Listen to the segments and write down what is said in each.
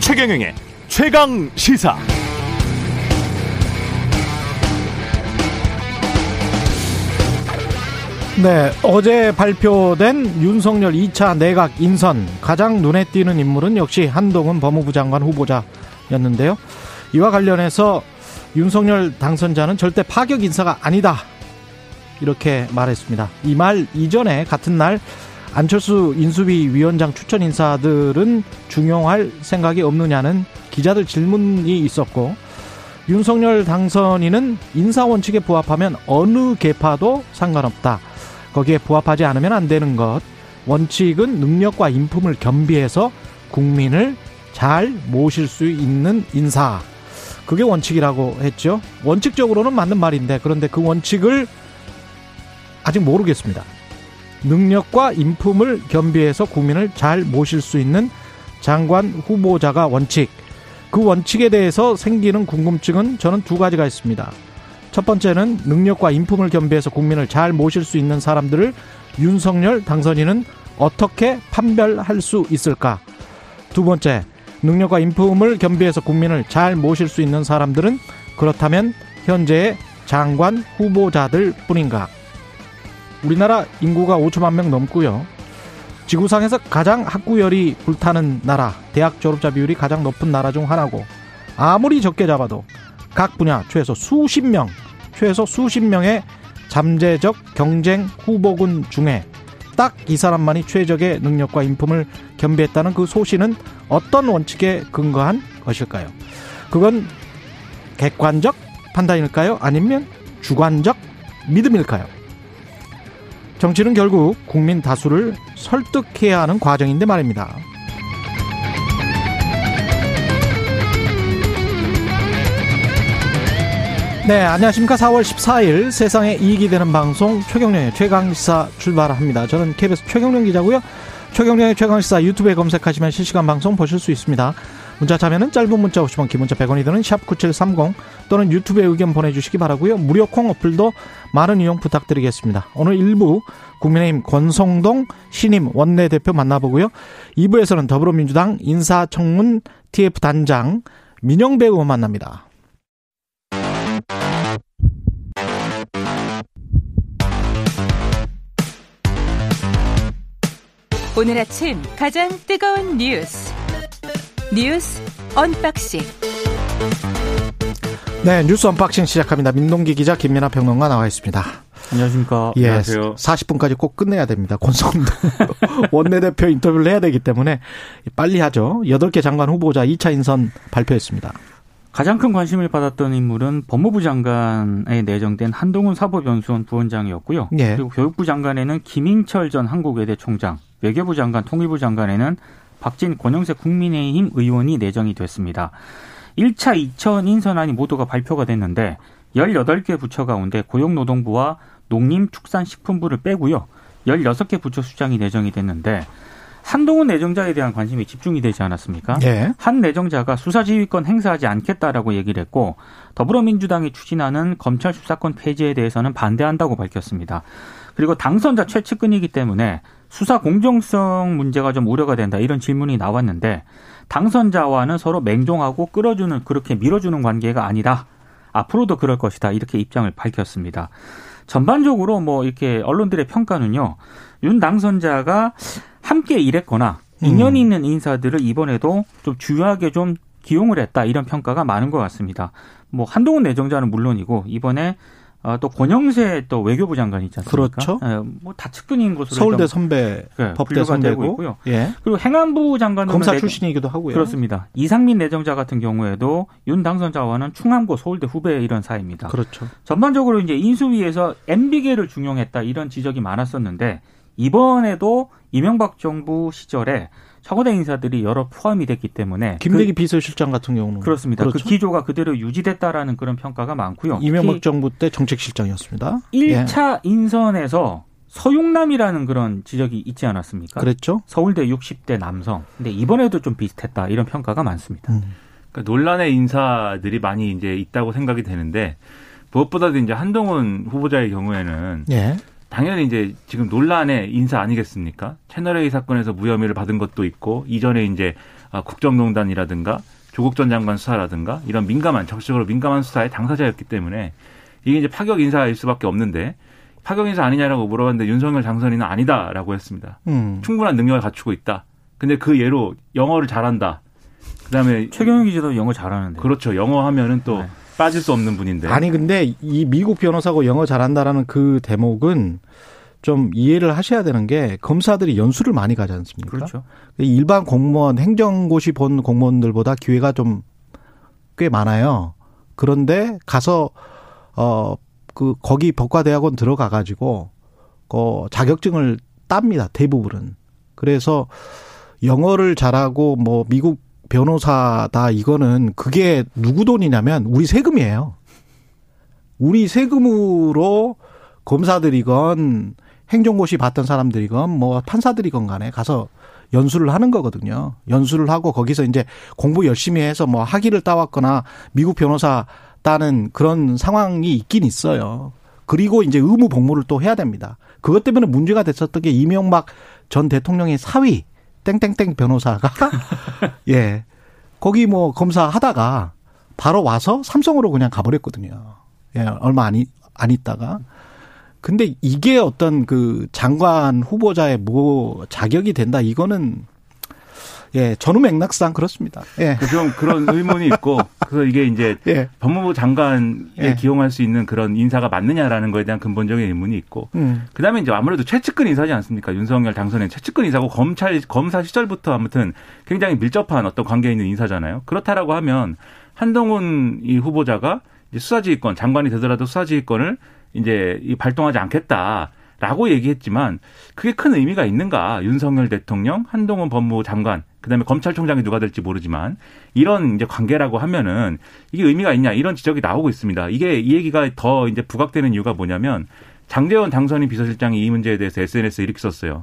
최경영의 최강 시사. 네, 어제 발표된 윤석열 2차 내각 인선 가장 눈에 띄는 인물은 역시 한동훈 법무부 장관 후보자였는데요. 이와 관련해서 윤석열 당선자는 절대 파격 인사가 아니다. 이렇게 말했습니다. 이 말 이전에 같은 날 안철수 인수위 위원장 추천 인사들은 중용할 생각이 없느냐는 기자들 질문이 있었고 윤석열 당선인은 인사 원칙에 부합하면 어느 계파도 상관없다. 거기에 부합하지 않으면 안 되는 것. 원칙은 능력과 인품을 겸비해서 국민을 잘 모실 수 있는 인사. 그게 원칙이라고 했죠. 원칙적으로는 맞는 말인데 그런데 그 원칙을 아직 모르겠습니다. 능력과 인품을 겸비해서 국민을 잘 모실 수 있는 장관 후보자가 원칙. 그 원칙에 대해서 생기는 궁금증은 저는 두 가지가 있습니다. 첫 번째는 능력과 인품을 겸비해서 국민을 잘 모실 수 있는 사람들을 윤석열 당선인은 어떻게 판별할 수 있을까? 두 번째, 능력과 인품을 겸비해서 국민을 잘 모실 수 있는 사람들은 그렇다면 현재의 장관 후보자들 뿐인가? 우리나라 인구가 5천만 명 넘고요. 지구상에서 가장 학구열이 불타는 나라, 대학 졸업자 비율이 가장 높은 나라 중 하나고 아무리 적게 잡아도 각 분야 최소 수십 명, 최소 수십 명의 잠재적 경쟁 후보군 중에 딱 이 사람만이 최적의 능력과 인품을 겸비했다는 그 소신은 어떤 원칙에 근거한 것일까요? 그건 객관적 판단일까요? 아니면 주관적 믿음일까요? 정치는 결국 국민 다수를 설득해야 하는 과정인데 말입니다. 네, 안녕하십니까. 4월 14일 세상에 이익이 되는 방송 최경령의 최강시사 출발합니다. 저는 KBS 최경령 기자고요. 최경령의 최강시사 유튜브에 검색하시면 실시간 방송 보실 수 있습니다. 문자 참여는 짧은 문자 50원, 긴 문자 100원이 드는 샵 9730 또는 유튜브에 의견 보내주시기 바라고요. 무료 콩 어플도 많은 이용 부탁드리겠습니다. 오늘 1부 국민의힘 권성동 신임 원내대표 만나보고요. 2부에서는 더불어민주당 인사청문 TF 단장 민영배 의원 만납니다. 오늘 아침 가장 뜨거운 뉴스 뉴스 unboxing 네, 뉴스 unboxing 시작합니다. 민동기 기자 김민아 평론가 나와 있습니다. 안녕하십니까. 예, 안녕하세요. 40분까지 꼭 끝내야 됩니다. 권성동 원내대표 인터뷰를 해야 되기 때문에 빨리 하죠. 8개 장관 후보자 2차 인선 발표했습니다. 가장 큰 관심을 받았던 인물은 법무부 장관에 내정된 한동훈 사법연수원 부원장이었고요. 예. 그리고 교육부 장관에는 김인철 전 한국외대 총장, 외교부 장관, 통일부 장관에는 박진 권영세 국민의힘 의원이 내정이 됐습니다. 1차 2천 인선안이 모두가 발표가 됐는데 18개 부처 가운데 고용노동부와 농림축산식품부를 빼고요. 16개 부처 수장이 내정이 됐는데 한동훈 내정자에 대한 관심이 집중이 되지 않았습니까? 예. 한 내정자가 수사지휘권 행사하지 않겠다라고 얘기를 했고 더불어민주당이 추진하는 검찰 수사권 폐지에 대해서는 반대한다고 밝혔습니다. 그리고 당선자 최측근이기 때문에 수사 공정성 문제가 좀 우려가 된다 이런 질문이 나왔는데 당선자와는 서로 맹종하고 끌어주는 그렇게 밀어주는 관계가 아니다. 앞으로도 그럴 것이다 이렇게 입장을 밝혔습니다. 전반적으로 뭐 이렇게 언론들의 평가는요. 윤 당선자가 함께 일했거나 인연이 있는 인사들을 이번에도 좀 주요하게 좀 기용을 했다 이런 평가가 많은 것 같습니다. 뭐 한동훈 내정자는 물론이고 이번에 어, 또 권영세 또 외교부 장관이 있지 않습니까? 그렇죠. 뭐다 측근인 것으로 서울대 좀, 선배, 네, 법대 선배고, 있고요. 예. 그리고 행안부 장관은 검사 내정- 출신이기도 하고요. 그렇습니다. 이상민 내정자 같은 경우에도 윤 당선자와는 충암고 서울대 후배 이런 사이입니다. 그렇죠. 전반적으로 이제 인수위에서 MB계를 중용했다 이런 지적이 많았었는데 이번에도 이명박 정부 시절에 청와대 인사들이 여러 포함이 됐기 때문에 김대기 비서실장 같은 경우는 그, 그렇습니다. 그 그렇죠. 기조가 그대로 유지됐다라는 그런 평가가 많고요. 이명박 정부 때 정책실장이었습니다. 예. 1차 인선에서 서용남이라는 그런 지적이 있지 않았습니까? 그랬죠. 서울대 60대 남성. 근데 이번에도 좀 비슷했다 이런 평가가 많습니다. 음. 그러니까 논란의 인사들이 많이 이제 있다고 생각이 되는데 무엇보다도 이제 한동훈 후보자의 경우에는 예. 당연히 이제 지금 논란의 인사 아니겠습니까? 채널A 사건에서 무혐의를 받은 것도 있고 이전에 이제 아, 국정농단이라든가 조국 전 장관 수사라든가 이런 민감한 정치적으로 민감한 수사의 당사자였기 때문에 이게 이제 파격 인사일 수밖에 없는데 파격 인사 아니냐라고 물어봤는데 윤석열 당선인은 아니다라고 했습니다. 음. 충분한 능력을 갖추고 있다. 근데 그 예로 영어를 잘한다. 그다음에 최경영 기자도 영어 잘하는데. 그렇죠. 영어 하면은 또 네. 빠질 수 없는 분인데. 아니 근데 이 미국 변호사고 영어 잘한다라는 그 대목은 좀 이해를 하셔야 되는 게 검사들이 연수를 많이 가지 않습니까? 그렇죠. 일반 공무원 행정고시 본 공무원들보다 기회가 좀 꽤 많아요. 그런데 가서 어그 거기 법과대학원 들어가 가지고 그 자격증을 땁니다. 대부분은. 그래서 영어를 잘하고 뭐 미국 변호사다 이거는 그게 누구 돈이냐면 우리 세금이에요. 우리 세금으로 검사들이건 행정고시 봤던 사람들이건 뭐 판사들이건 간에 가서 연수를 하는 거거든요. 연수를 하고 거기서 이제 공부 열심히 해서 뭐 학위를 따왔거나 미국 변호사 따는 그런 상황이 있긴 있어요. 그리고 이제 의무 복무를 또 해야 됩니다. 그것 때문에 문제가 됐었던 게 이명박 전 대통령의 사위 땡땡땡 변호사가 예 거기 뭐 검사 하다가 바로 와서 삼성으로 그냥 가버렸거든요. 예 얼마 안, 있, 안 있다가 근데 이게 어떤 그 장관 후보자의 뭐 자격이 된다 이거는 예 전후 맥락상 그렇습니다. 예. 좀 그런 의문이 있고 그래서 이게 이제 예. 법무부 장관에 예. 기용할 수 있는 그런 인사가 맞느냐라는 거에 대한 근본적인 의문이 있고 음. 그다음에 이제 아무래도 최측근 인사지 않습니까? 윤석열 당선인 최측근 인사고 검찰 검사 시절부터 아무튼 굉장히 밀접한 어떤 관계에 있는 인사잖아요. 그렇다라고 하면 한동훈 이 후보자가 이제 수사지휘권 장관이 되더라도 수사지휘권을 이제 이 발동하지 않겠다 라고 얘기했지만 그게 큰 의미가 있는가? 윤석열 대통령, 한동훈 법무부 장관, 그다음에 검찰총장이 누가 될지 모르지만 이런 이제 관계라고 하면은 이게 의미가 있냐 이런 지적이 나오고 있습니다. 이게 이 얘기가 더 이제 부각되는 이유가 뭐냐면 장재원 당선인 비서실장이 이 문제에 대해서 SNS에 이렇게 썼어요.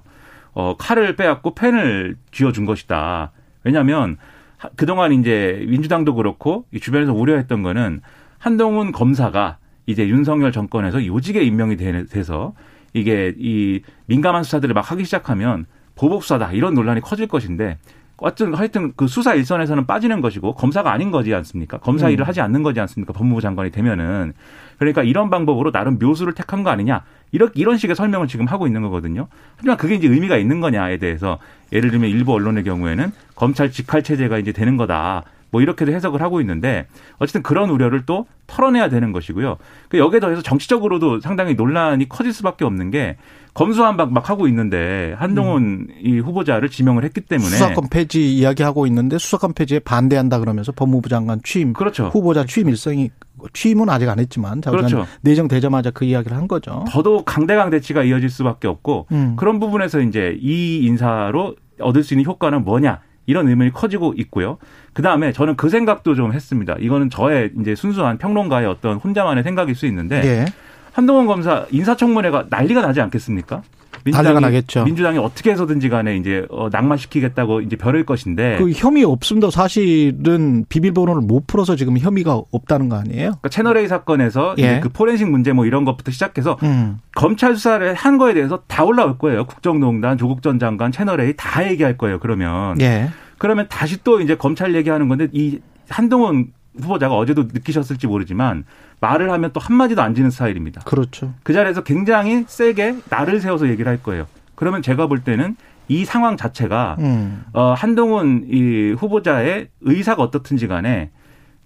어, 칼을 빼앗고 펜을 쥐어준 것이다. 왜냐하면 하- 그동안 이제 민주당도 그렇고 이 주변에서 우려했던 거는 한동훈 검사가 이제 윤석열 정권에서 요직에 임명이 되- 돼서 이게 이 민감한 수사들을 막 하기 시작하면 보복 수사다 이런 논란이 커질 것인데 어쨌든 하여튼 그 수사 일선에서는 빠지는 것이고 검사가 아닌 거지 않습니까? 검사 일을 하지 않는 거지 않습니까? 법무부 장관이 되면은 그러니까 이런 방법으로 나름 묘수를 택한 거 아니냐 이런 이런 식의 설명을 지금 하고 있는 거거든요. 하지만 그게 이제 의미가 있는 거냐에 대해서 예를 들면 일부 언론의 경우에는 검찰 직할 체제가 이제 되는 거다. 뭐 이렇게도 해석을 하고 있는데 어쨌든 그런 우려를 또 털어내야 되는 것이고요. 그 여기에 더해서 정치적으로도 상당히 논란이 커질 수밖에 없는 게 검수한 박 막 하고 있는데 한동훈 이 후보자를 지명을 했기 때문에 수사권 폐지 이야기하고 있는데 수사권 폐지에 반대한다 그러면서 법무부 장관 취임 그렇죠. 후보자 취임 일성이 취임은 아직 안 했지만 그렇죠. 내정되자마자 그 이야기를 한 거죠. 더더욱 강대강 대치가 이어질 수밖에 없고 음. 그런 부분에서 이제 이 인사로 얻을 수 있는 효과는 뭐냐 이런 의문이 커지고 있고요. 그 다음에 저는 그 생각도 좀 했습니다. 이거는 저의 이제 순수한 평론가의 어떤 혼자만의 생각일 수 있는데 예. 한동훈 검사 인사청문회가 난리가 나지 않겠습니까? 난리가 나겠죠. 민주당이 어떻게 해서든지 간에 이제 어, 낙마시키겠다고 이제 벼를 것인데 그 혐의 없음도 사실은 비밀번호를 못 풀어서 지금 혐의가 없다는 거 아니에요? 그러니까 채널A 사건에서 예. 그 포렌식 문제 뭐 이런 것부터 시작해서 음. 검찰 수사를 한 거에 대해서 다 올라올 거예요. 국정농단, 조국 전 장관, 채널A 다 얘기할 거예요. 그러면 예. 그러면 다시 또 이제 검찰 얘기하는 건데 이 한동훈 후보자가 어제도 느끼셨을지 모르지만 말을 하면 또 한마디도 안 지는 스타일입니다. 그렇죠. 그 자리에서 굉장히 세게 나를 세워서 얘기를 할 거예요. 그러면 제가 볼 때는 이 상황 자체가 음. 어, 한동훈 이 후보자의 의사가 어떻든지 간에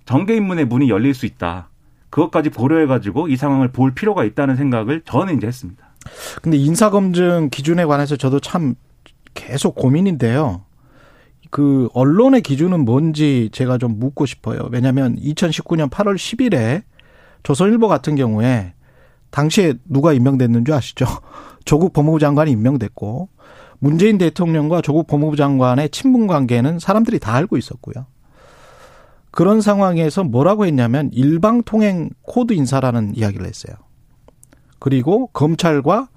정계 입문의 문이 열릴 수 있다. 그것까지 고려해 가지고 이 상황을 볼 필요가 있다는 생각을 저는 이제 했습니다. 근데 인사 검증 기준에 관해서 저도 참 계속 고민인데요. 그 언론의 기준은 뭔지 제가 좀 묻고 싶어요. 왜냐하면 2019년 8월 10일에 조선일보 같은 경우에 당시에 누가 임명됐는 줄 아시죠? 조국 법무부 장관이 임명됐고 문재인 대통령과 조국 법무부 장관의 친분 관계는 사람들이 다 알고 있었고요. 그런 상황에서 뭐라고 했냐면 일방 통행 코드 인사라는 이야기를 했어요. 그리고 검찰과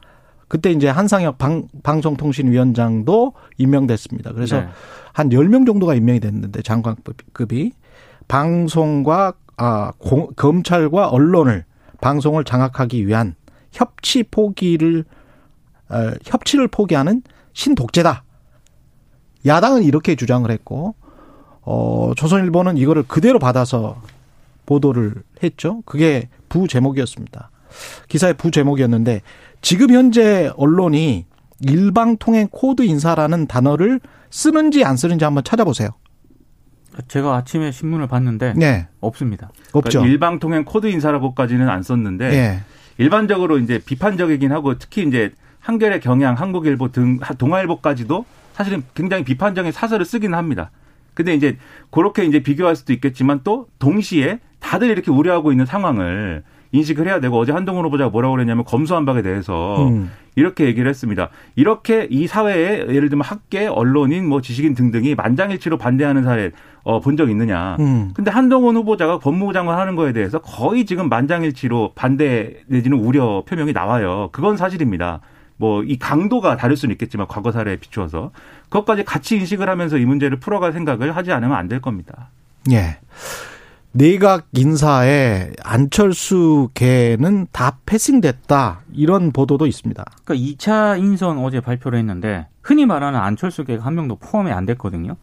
그때 이제 한상혁 방, 방송통신위원장도 임명됐습니다. 그래서 네. 한 10명 정도가 임명이 됐는데 장관급이 방송과 아 공- 검찰과 언론을 방송을 장악하기 위한 협치 포기를 어, 협치를 포기하는 신독재다. 야당은 이렇게 주장을 했고 어, 조선일보는 이거를 그대로 받아서 보도를 했죠. 그게 부 제목이었습니다. 기사의 부 제목이었는데 지금 현재 언론이 일방통행 코드 인사라는 단어를 쓰는지 안 쓰는지 한번 찾아보세요. 제가 아침에 신문을 봤는데 네, 없습니다. 없죠. 그러니까 일방 통행 코드 인사라고까지는 안 썼는데 예. 일반적으로 이제 비판적이긴 하고 특히 이제 한겨레 경향, 한국일보 등 동아일보까지도 사실은 굉장히 비판적인 사설을 쓰긴 합니다. 근데 이제 그렇게 이제 비교할 수도 있겠지만 또 동시에 다들 이렇게 우려하고 있는 상황을 인식을 해야 되고 어제 한동훈 후보자가 뭐라고 그랬냐면 검수한박에 대해서 음. 이렇게 얘기를 했습니다. 이렇게 이 사회에 예를 들면 학계, 언론인, 뭐 지식인 등등이 만장일치로 반대하는 사례 어, 본 적 있느냐. 음. 근데 한동훈 후보자가 법무부 장관 하는 거에 대해서 거의 지금 만장일치로 반대 내지는 우려 표명이 나와요. 그건 사실입니다. 뭐 이 강도가 다를 수는 있겠지만 과거 사례에 비추어서 그것까지 같이 인식을 하면서 이 문제를 풀어갈 생각을 하지 않으면 안 될 겁니다. 예. 내각 인사에 안철수 계는 다 패싱됐다. 이런 보도도 있습니다. 그러니까 2차 인선 어제 발표를 했는데 흔히 말하는 안철수 계가 한 명도 포함이 안 됐거든요.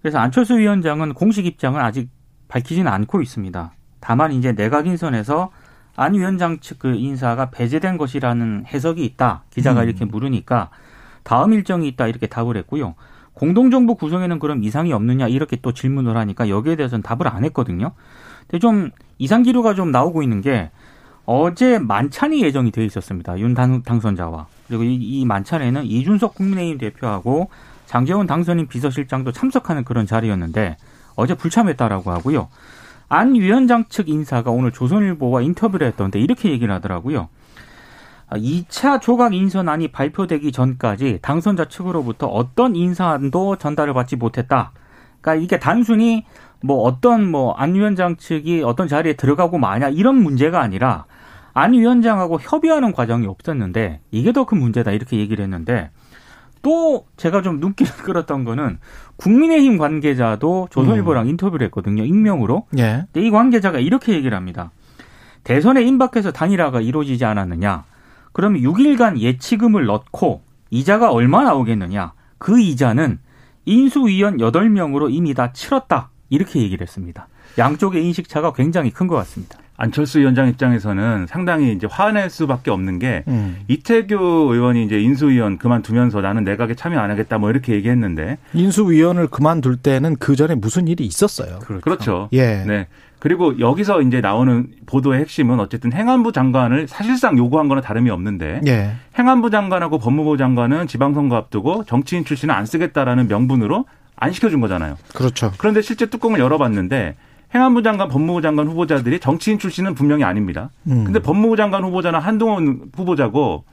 그래서 안철수 위원장은 공식 입장을 아직 밝히지는 않고 있습니다. 다만 이제 내각 인선에서 안 위원장 측 그 인사가 배제된 것이라는 해석이 있다. 기자가 음. 이렇게 물으니까 다음 일정이 있다 이렇게 답을 했고요. 공동정부 구성에는 그럼 이상이 없느냐 이렇게 또 질문을 하니까 여기에 대해서는 답을 안 했거든요. 근데 좀 이상 기류가 좀 나오고 있는 게 어제 만찬이 예정이 돼 있었습니다. 윤 당, 당선자와 그리고 이, 이 만찬에는 이준석 국민의힘 대표하고 장재원 당선인 비서실장도 참석하는 그런 자리였는데 어제 불참했다라고 하고요. 안 위원장 측 인사가 오늘 조선일보와 인터뷰를 했던데 이렇게 얘기를 하더라고요. 2차 조각 인선안이 발표되기 전까지 당선자 측으로부터 어떤 인사안도 전달을 받지 못했다. 그러니까 이게 단순히 뭐 어떤 뭐 안 위원장 측이 어떤 자리에 들어가고 마냐 이런 문제가 아니라 안 위원장하고 협의하는 과정이 없었는데 이게 더 큰 문제다 이렇게 얘기를 했는데 또 제가 좀 눈길을 끌었던 거는 국민의힘 관계자도 조선일보랑 인터뷰를 했거든요 익명으로 예. 근데 이 관계자가 이렇게 얘기를 합니다. 대선에 임박해서 단일화가 이루어지지 않았느냐? 그러면 6일간 예치금을 넣고 이자가 얼마 나오겠느냐? 그 이자는 인수위원 8명으로 이미 다 치렀다. 이렇게 얘기를 했습니다. 양쪽의 인식차가 굉장히 큰 것 같습니다. 안철수 위원장 입장에서는 상당히 이제 화낼 수밖에 없는 게 음. 이태규 의원이 이제 인수위원 그만두면서 나는 내각에 참여 안 하겠다 뭐 이렇게 얘기했는데 인수위원을 그만둘 때는 그 전에 무슨 일이 있었어요. 그렇죠. 예. 네. 그리고 여기서 이제 나오는 보도의 핵심은 어쨌든 행안부 장관을 사실상 요구한 거는 다름이 없는데 예. 행안부 장관하고 법무부 장관은 지방선거 앞두고 정치인 출신은 안 쓰겠다라는 명분으로 안 시켜준 거잖아요. 그렇죠. 그런데 실제 뚜껑을 열어봤는데 행안부 장관, 법무부 장관 후보자들이 정치인 출신은 분명히 아닙니다. 음. 근데 법무부 장관 후보자는 한동훈 후보자고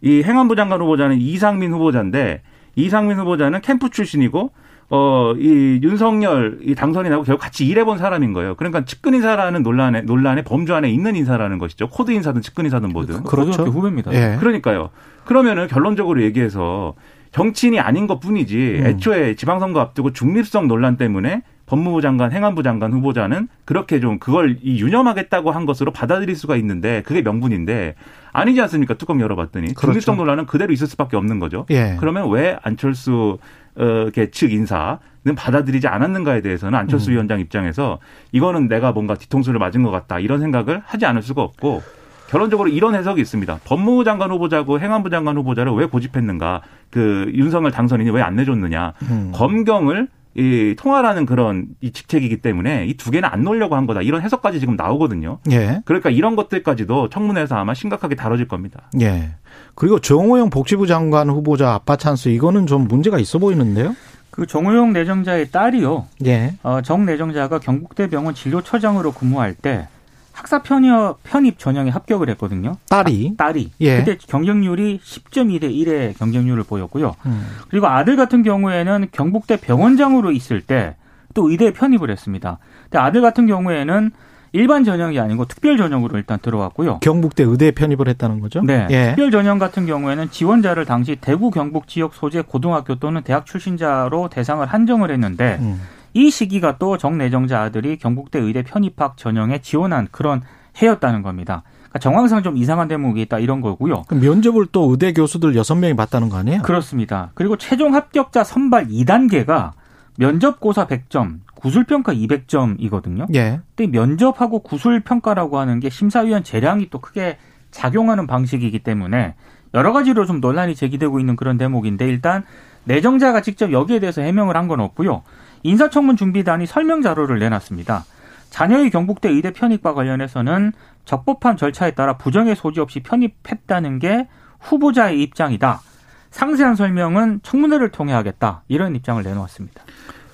이 행안부 장관 후보자는 이상민 후보자인데 이상민 후보자는 캠프 출신이고 어, 이 윤석열 이 당선인하고 결국 같이 일해본 사람인 거예요. 그러니까 측근 인사라는 논란에, 논란에 범주 안에 있는 인사라는 것이죠. 코드 인사든 측근 인사든 뭐든. 그렇죠. 고등학교 후배입니다. 예. 그러니까요. 그러면은 결론적으로 얘기해서 정치인이 아닌 것 뿐이지 음. 애초에 지방선거 앞두고 중립성 논란 때문에 법무부 장관, 행안부 장관 후보자는 그렇게 좀 그걸 이 유념하겠다고 한 것으로 받아들일 수가 있는데 그게 명분인데 아니지 않습니까? 뚜껑 열어봤더니 그렇죠. 중립성 논란은 그대로 있을 수밖에 없는 거죠. 예. 그러면 왜 안철수 어, 측 인사는 받아들이지 않았는가에 대해서는 안철수 음. 위원장 입장에서 이거는 내가 뭔가 뒤통수를 맞은 것 같다 이런 생각을 하지 않을 수가 없고 결론적으로 이런 해석이 있습니다. 법무부 장관 후보자고 행안부 장관 후보자를 왜 고집했는가? 그 윤석열 당선인이 왜 안 내줬느냐? 음. 검경을 이 통화라는 그런 이 직책이기 때문에 이 두 개는 안 놓으려고 한 거다. 이런 해석까지 지금 나오거든요. 예. 그러니까 이런 것들까지도 청문회에서 아마 심각하게 다뤄질 겁니다. 예. 그리고 정호영 복지부 장관 후보자 아빠 찬스 이거는 좀 문제가 있어 보이는데요. 그 정호영 내정자의 딸이요. 예. 어, 정 내정자가 경북대병원 진료처장으로 근무할 때 학사 편입, 편입 전형에 합격을 했거든요. 딸이. 딸이. 예. 그때 경쟁률이 10.2대 1의 경쟁률을 보였고요. 음. 그리고 아들 같은 경우에는 경북대 병원장으로 있을 때 또 의대에 편입을 했습니다. 근데 아들 같은 경우에는 일반 전형이 아니고 특별 전형으로 일단 들어왔고요. 경북대 의대에 편입을 했다는 거죠. 네. 예. 특별 전형 같은 경우에는 지원자를 당시 대구 경북 지역 소재 고등학교 또는 대학 출신자로 대상을 한정을 했는데 음. 이 시기가 또 정내정자 아들이 경북대 의대 편입학 전형에 지원한 그런 해였다는 겁니다. 그러니까 정황상 좀 이상한 대목이 있다 이런 거고요. 면접을 또 의대 교수들 여섯 명이 봤다는 거 아니에요? 그렇습니다. 그리고 최종 합격자 선발 2단계가 면접고사 100점, 구술평가 200점이거든요. 예. 근데 면접하고 구술평가라고 하는 게 심사위원 재량이 또 크게 작용하는 방식이기 때문에 여러 가지로 좀 논란이 제기되고 있는 그런 대목인데 일단 내정자가 직접 여기에 대해서 해명을 한 건 없고요. 인사청문 준비단이 설명 자료를 내놨습니다. 자녀의 경북대 의대 편입과 관련해서는 적법한 절차에 따라 부정의 소지 없이 편입했다는 게 후보자의 입장이다. 상세한 설명은 청문회를 통해 하겠다. 이런 입장을 내놓았습니다.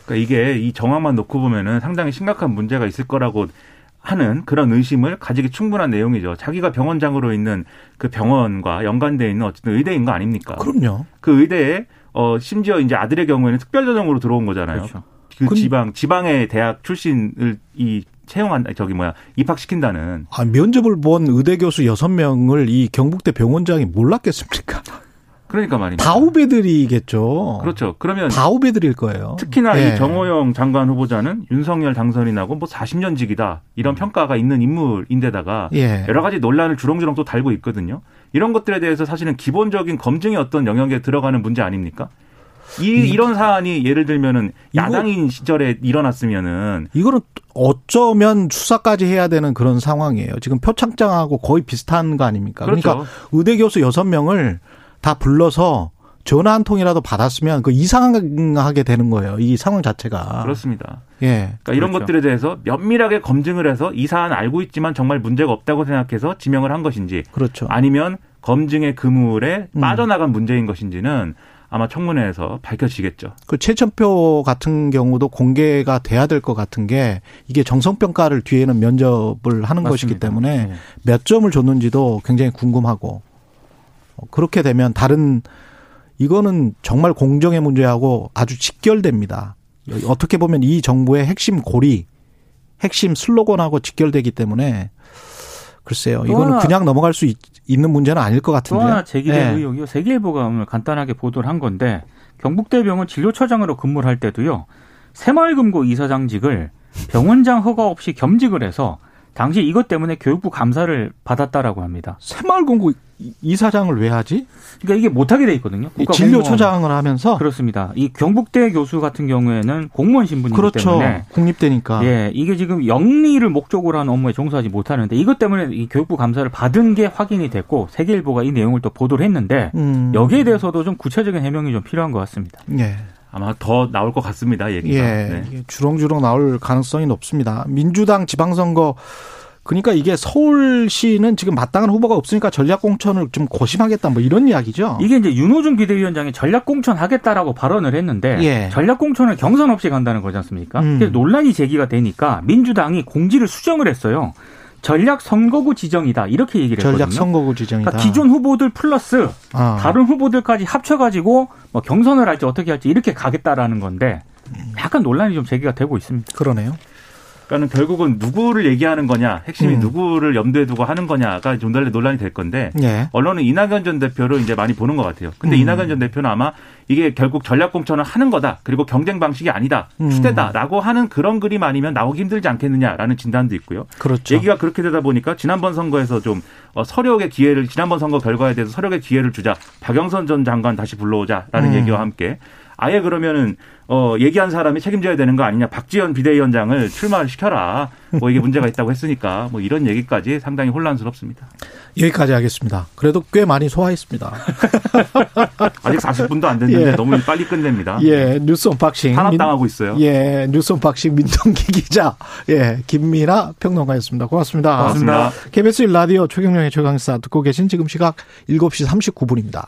그러니까 이게 이 정황만 놓고 보면은 상당히 심각한 문제가 있을 거라고 하는 그런 의심을 가지기 충분한 내용이죠. 자기가 병원장으로 있는 그 병원과 연관돼 있는 어쨌든 의대인 거 아닙니까? 그럼요. 그 의대에 어 심지어 이제 아들의 경우에는 특별 전형으로 들어온 거잖아요. 그렇죠. 그 근- 지방 지방의 대학 출신을 이 채용한 저기 뭐야 입학시킨다는 아, 면접을 본 의대 교수 여섯 명을 이 경북대 병원장이 몰랐겠습니까? 그러니까 말입니다. 다 후배들이겠죠. 그렇죠. 그러면 다 후배들일 거예요. 특히나 예. 이 정호영 장관 후보자는 윤석열 당선이 나고 뭐 40년 직이다 이런 평가가 있는 인물인데다가 예. 여러 가지 논란을 주렁주렁 또 달고 있거든요. 이런 것들에 대해서 사실은 기본적인 검증의 어떤 영역에 들어가는 문제 아닙니까? 이 이런 사안이 예를 들면은 야당인 시절에 일어났으면은 이거는 어쩌면 수사까지 해야 되는 그런 상황이에요. 지금 표창장하고 거의 비슷한 거 아닙니까? 그렇죠. 러니까 의대 교수 여섯 명을 다 불러서 전화 한 통이라도 받았으면 그 이상하게 되는 거예요. 이 상황 자체가. 그렇습니다. 예. 그러니까 이런 그렇죠. 것들에 대해서 면밀하게 검증을 해서 이 사안 알고 있지만 정말 문제가 없다고 생각해서 지명을 한 것인지 그렇죠. 아니면 검증의 그물에 음. 빠져나간 문제인 것인지는 아마 청문회에서 밝혀지겠죠. 그 최천표 같은 경우도 공개가 돼야 될 것 같은 게 이게 정성평가를 뒤에는 면접을 하는 것이기 맞습니다. 때문에 네. 몇 점을 줬는지도 굉장히 궁금하고 어, 그렇게 되면 다른 이거는 정말 공정의 문제하고 아주 직결됩니다. 어떻게 보면 이 정부의 핵심 고리, 핵심 슬로건하고 직결되기 때문에 글쎄요. 또 이거는 그냥 넘어갈 수 있, 는 문제는 아닐 것또 같은데요. 하나 제기된 네. 의혹이요. 세계일보가 오늘 간단하게 보도를 한 건데 경북대병원 진료처장으로 근무를 할 때도요. 새마을금고 이사장직을 병원장 허가 없이 겸직을 해서 당시 이것 때문에 교육부 감사를 받았다라고 합니다. 새마을공고 이사장을 왜 하지? 그러니까 이게 못하게 돼 있거든요. 진료처장을 하면서 그렇습니다. 이 경북대 교수 같은 경우에는 공무원 신분이기 그렇죠. 때문에 국립대니까. 예, 이게 지금 영리를 목적으로 하는 업무에 종사하지 못하는데 이것 때문에 이 교육부 감사를 받은 게 확인이 됐고 세계일보가 이 내용을 또 보도를 했는데 음. 여기에 대해서도 좀 구체적인 해명이 좀 필요한 것 같습니다. 예. 아마 더 나올 것 같습니다. 얘기가. 예. 네. 주렁주렁 나올 가능성이 높습니다. 민주당 지방선거 그러니까 이게 서울시는 지금 마땅한 후보가 없으니까 전략공천을 좀 고심하겠다 뭐 이런 이야기죠. 이게 이제 윤호중 비대위원장이 전략공천 하겠다라고 발언을 했는데 예. 전략공천을 경선 없이 간다는 거지 않습니까? 음. 논란이 제기가 되니까 민주당이 공지를 수정을 했어요. 전략 선거구 지정이다 이렇게 얘기를 했거든요. 전략 선거구 지정이다. 그러니까 기존 후보들 플러스 아. 다른 후보들까지 합쳐가지고 뭐 경선을 할지 어떻게 할지 이렇게 가겠다라는 건데 약간 논란이 좀 제기가 되고 있습니다. 그러네요. 그러니까는 결국은 누구를 얘기하는 거냐, 핵심이 음. 누구를 염두에 두고 하는 거냐가 좀 논란이 논란이 될 건데 예. 언론은 이낙연 전 대표를 이제 많이 보는 것 같아요. 근데 음. 이낙연 전 대표는 아마 이게 결국 전략 공천을 하는 거다. 그리고 경쟁 방식이 아니다. 음. 추대다라고 하는 그런 그림 아니면 나오기 힘들지 않겠느냐라는 진단도 있고요. 그렇죠. 얘기가 그렇게 되다 보니까 지난번 선거에서 좀 어, 설욕의 기회를 지난번 선거 결과에 대해서 설욕의 기회를 주자. 박영선 전 장관 다시 불러오자라는 음. 얘기와 함께 아예 그러면은 어 얘기한 사람이 책임져야 되는 거 아니냐. 박지원 비대위원장을 출마를 시켜라. 뭐 이게 문제가 있다고 했으니까 뭐 이런 얘기까지 상당히 혼란스럽습니다. 여기까지 하겠습니다. 그래도 꽤 많이 소화했습니다. 아직 40분도 안 됐는데 예. 너무 빨리 끝냅니다. 예, 뉴스 unboxing. 탄압당하고 있어요. 예, 뉴스 unboxing 민동기 기자, 예, 김미나 평론가였습니다. 고맙습니다. 고맙습니다. KBS 1라디오 최경영의 최강사 듣고 계신 지금 시각 7시 39분입니다.